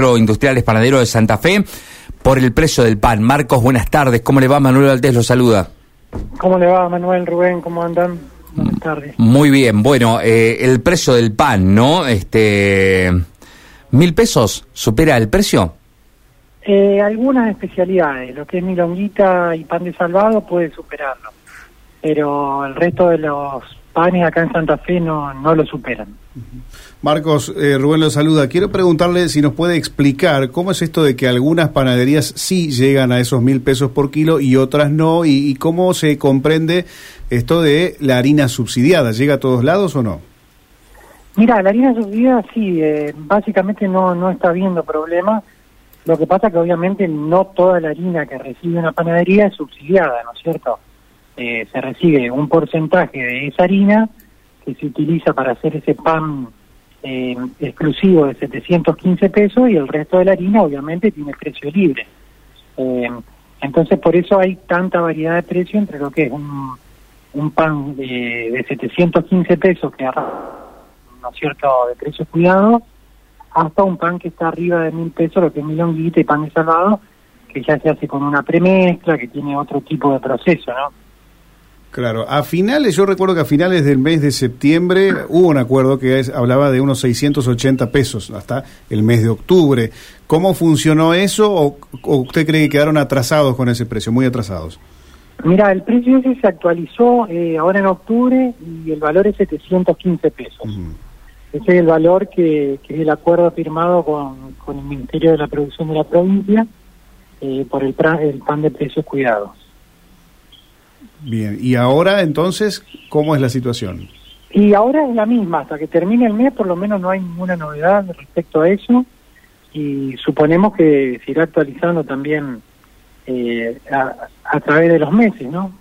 Industriales Panadero de Santa Fe por el precio del pan. Marcos, buenas tardes. ¿Cómo le va? Manuel Valdés lo saluda. ¿Cómo le va, Manuel, Rubén? ¿Cómo andan? Buenas tardes. Muy bien. Bueno, eh, el precio del pan, ¿no? Este, ¿Mil pesos supera el precio? Eh, algunas especialidades. Lo que es milonguita y pan de salvado puede superarlo. Pero el resto de los panes acá en Santa Fe no, no lo superan. Marcos, eh, Rubén lo saluda. Quiero preguntarle si nos puede explicar cómo es esto de que algunas panaderías sí llegan a esos mil pesos por kilo y otras no, y, cómo se comprende esto de la harina subsidiada. ¿Llega a todos lados o no? Mira, la harina subsidiada sí, eh, básicamente no, no está habiendo problema. Lo que pasa que obviamente no toda la harina que recibe una panadería es subsidiada, ¿no es cierto? Eh, se recibe un porcentaje de esa harina que se utiliza para hacer ese pan eh, exclusivo de 715 pesos y el resto de la harina obviamente tiene precio libre. Eh, entonces por eso hay tanta variedad de precio entre lo que es un, un pan de, de 715 pesos que ¿no es cierto?, de precio cuidado, hasta un pan que está arriba de mil pesos, lo que es milonguita y pan de salvado, que ya se hace con una premezcla, que tiene otro tipo de proceso, ¿no? Claro, a finales, yo recuerdo que a finales del mes de septiembre hubo un acuerdo que hablaba de unos 680 pesos hasta el mes de octubre. ¿Cómo funcionó eso o, usted cree que quedaron atrasados con ese precio, muy atrasados? Mira, el precio ese se actualizó eh, ahora en octubre y el valor es 715 pesos. Ese es el valor que, que, es el acuerdo firmado con, con, el Ministerio de la Producción de la provincia eh, por el, el pan de precios cuidados. Bien, y ahora entonces, ¿cómo es la situación? Y ahora es la misma, hasta que termine el mes por lo menos no hay ninguna novedad respecto a eso y suponemos que se irá actualizando también eh, a, través de los meses, ¿no?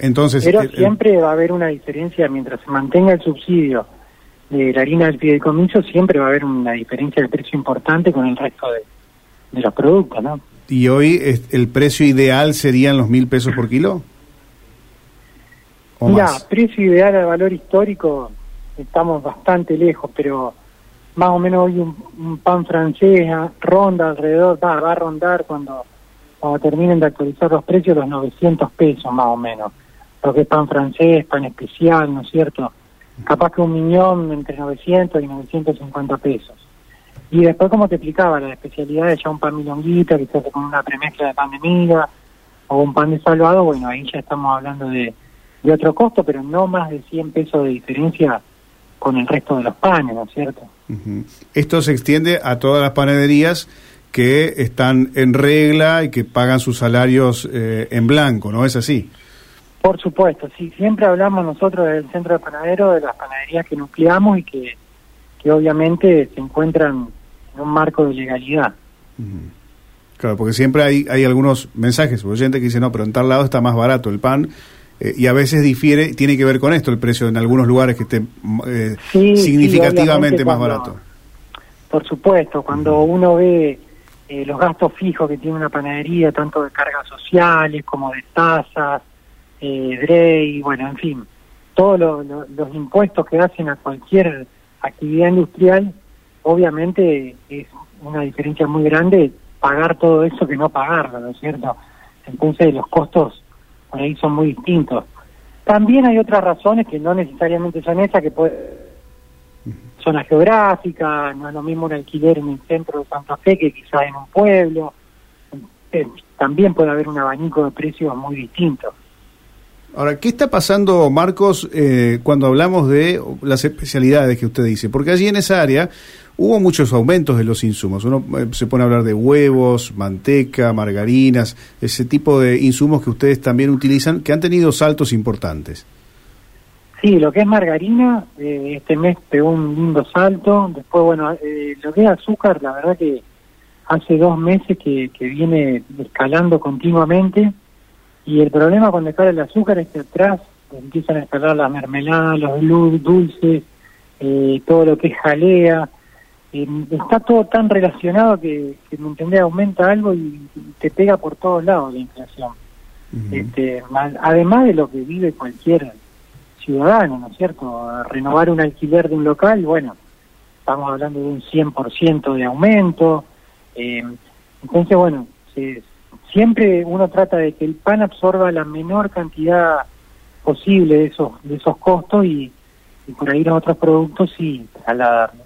Entonces, Pero siempre va a haber una diferencia mientras se mantenga el subsidio de la harina del fideicomiso, siempre va a haber una diferencia de precio importante con el resto de, de los productos, ¿no? ¿Y hoy el precio ideal serían los mil pesos por kilo? Mira, precio ideal al valor histórico, estamos bastante lejos, pero más o menos hoy un, pan francés ah, ronda alrededor, va, va a rondar cuando, cuando terminen de actualizar los precios los 900 pesos más o menos. Lo que es pan francés, pan especial, ¿no es cierto? Capaz que un millón entre 900 y 950 pesos. Y después, como te explicaba, la especialidad es ya un pan milonguita que se hace con una premezcla de pan de miga o un pan de salvado, bueno, ahí ya estamos hablando de de otro costo, pero no más de 100 pesos de diferencia con el resto de los panes, ¿no es cierto? Esto se extiende a todas las panaderías que están en regla y que pagan sus salarios eh, en blanco, ¿no es así? Por supuesto, sí. Siempre hablamos nosotros del centro de panadero, de las panaderías que nucleamos y que, que obviamente se encuentran en un marco de legalidad. Claro, porque siempre hay, hay algunos mensajes, oyentes que dicen, no, pero en tal lado está más barato el pan eh, y a veces difiere, tiene que ver con esto, el precio en algunos lugares que esté eh, significativamente más barato. Por supuesto, cuando uno ve eh, los gastos fijos que tiene una panadería, tanto de cargas sociales como de tasas, eh, DREI, bueno, en fin, todos los impuestos que hacen a cualquier actividad industrial, obviamente es una diferencia muy grande pagar todo eso que no pagarlo, ¿no es cierto? Entonces los costos por ahí son muy distintos. También hay otras razones que no necesariamente son esas, que puede zona geográfica, no es lo mismo un alquiler en el centro de Santa Fe que quizás en un pueblo. Eh, también puede haber un abanico de precios muy distintos. Ahora, ¿qué está pasando, Marcos, eh, cuando hablamos de las especialidades que usted dice? Porque allí en esa área hubo muchos aumentos de los insumos. Uno eh, se pone a hablar de huevos, manteca, margarinas, ese tipo de insumos que ustedes también utilizan, que han tenido saltos importantes. Sí, lo que es margarina, eh, este mes pegó un lindo salto. Después, bueno, eh, lo que es azúcar, la verdad que hace dos meses que, viene escalando continuamente. Y el problema cuando escala el azúcar es que atrás empiezan a escalar las mermeladas, los dulces, todo lo que es jalea está todo tan relacionado que, que me entendés, aumenta algo y, te pega por todos lados la inflación. este, además de lo que vive cualquier ciudadano, ¿no es cierto? renovar un alquiler de un local, bueno, estamos hablando de un 100% de aumento, Eh, entonces, bueno, siempre uno trata de que el pan absorba la menor cantidad posible de esos, de esos costos y, por ahí los otros productos sí trasladarlos.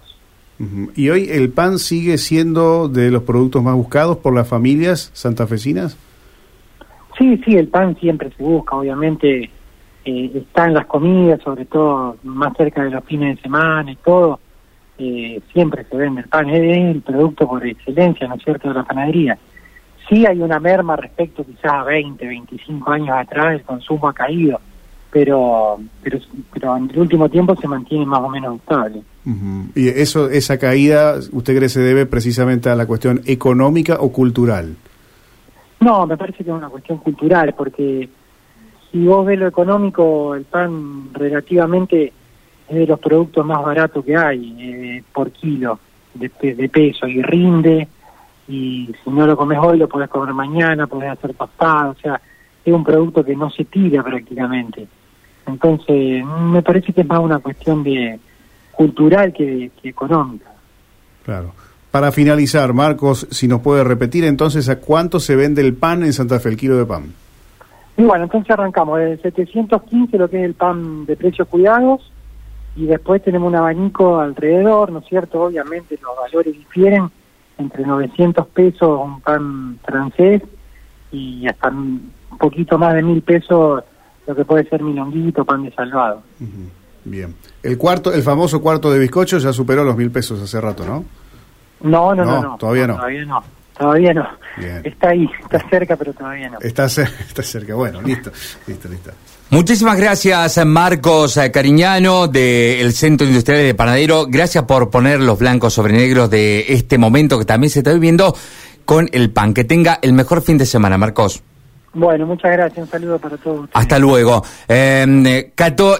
¿Y hoy el pan sigue siendo de los productos más buscados por las familias santafesinas? Sí, sí, el pan siempre se busca, obviamente eh, está en las comidas, sobre todo más cerca de los fines de semana y todo, eh, siempre se vende el pan, es el producto por excelencia, ¿no es cierto?, de la panadería. Sí hay una merma respecto quizás a 20, 25 años atrás, el consumo ha caído, pero, pero, pero en el último tiempo se mantiene más o menos estable. ¿Y eso, esa caída, usted cree se debe precisamente a la cuestión económica o cultural? No, me parece que es una cuestión cultural, porque si vos ves lo económico, el pan relativamente es de los productos más baratos que hay eh, por kilo de, de, peso y rinde y si no lo comes hoy lo podés comer mañana, podés hacer pasado, o sea, es un producto que no se tira prácticamente. Entonces, me parece que es más una cuestión de cultural que, económica. Claro. Para finalizar, Marcos, si nos puede repetir entonces a cuánto se vende el pan en Santa Fe, el kilo de pan. Y bueno, entonces arrancamos de 715 lo que es el pan de precios cuidados y después tenemos un abanico alrededor, ¿no es cierto? Obviamente los valores difieren entre 900 pesos un pan francés y hasta un poquito más de mil pesos lo que puede ser milonguito, pan de salvado. Bien. El cuarto, el famoso cuarto de bizcocho ya superó los mil pesos hace rato, ¿no? No, no, no, no. Todavía no. Todavía no. Todavía no. Está ahí, está cerca, pero todavía no. Está, está cerca, bueno, listo, listo, listo. Muchísimas gracias, Marcos Cariñano, del Centro Industrial de Panadero. Gracias por poner los blancos sobre negros de este momento que también se está viviendo con el pan. Que tenga el mejor fin de semana, Marcos. Bueno, muchas gracias. Un saludo para todos. Hasta luego. Eh, Cato.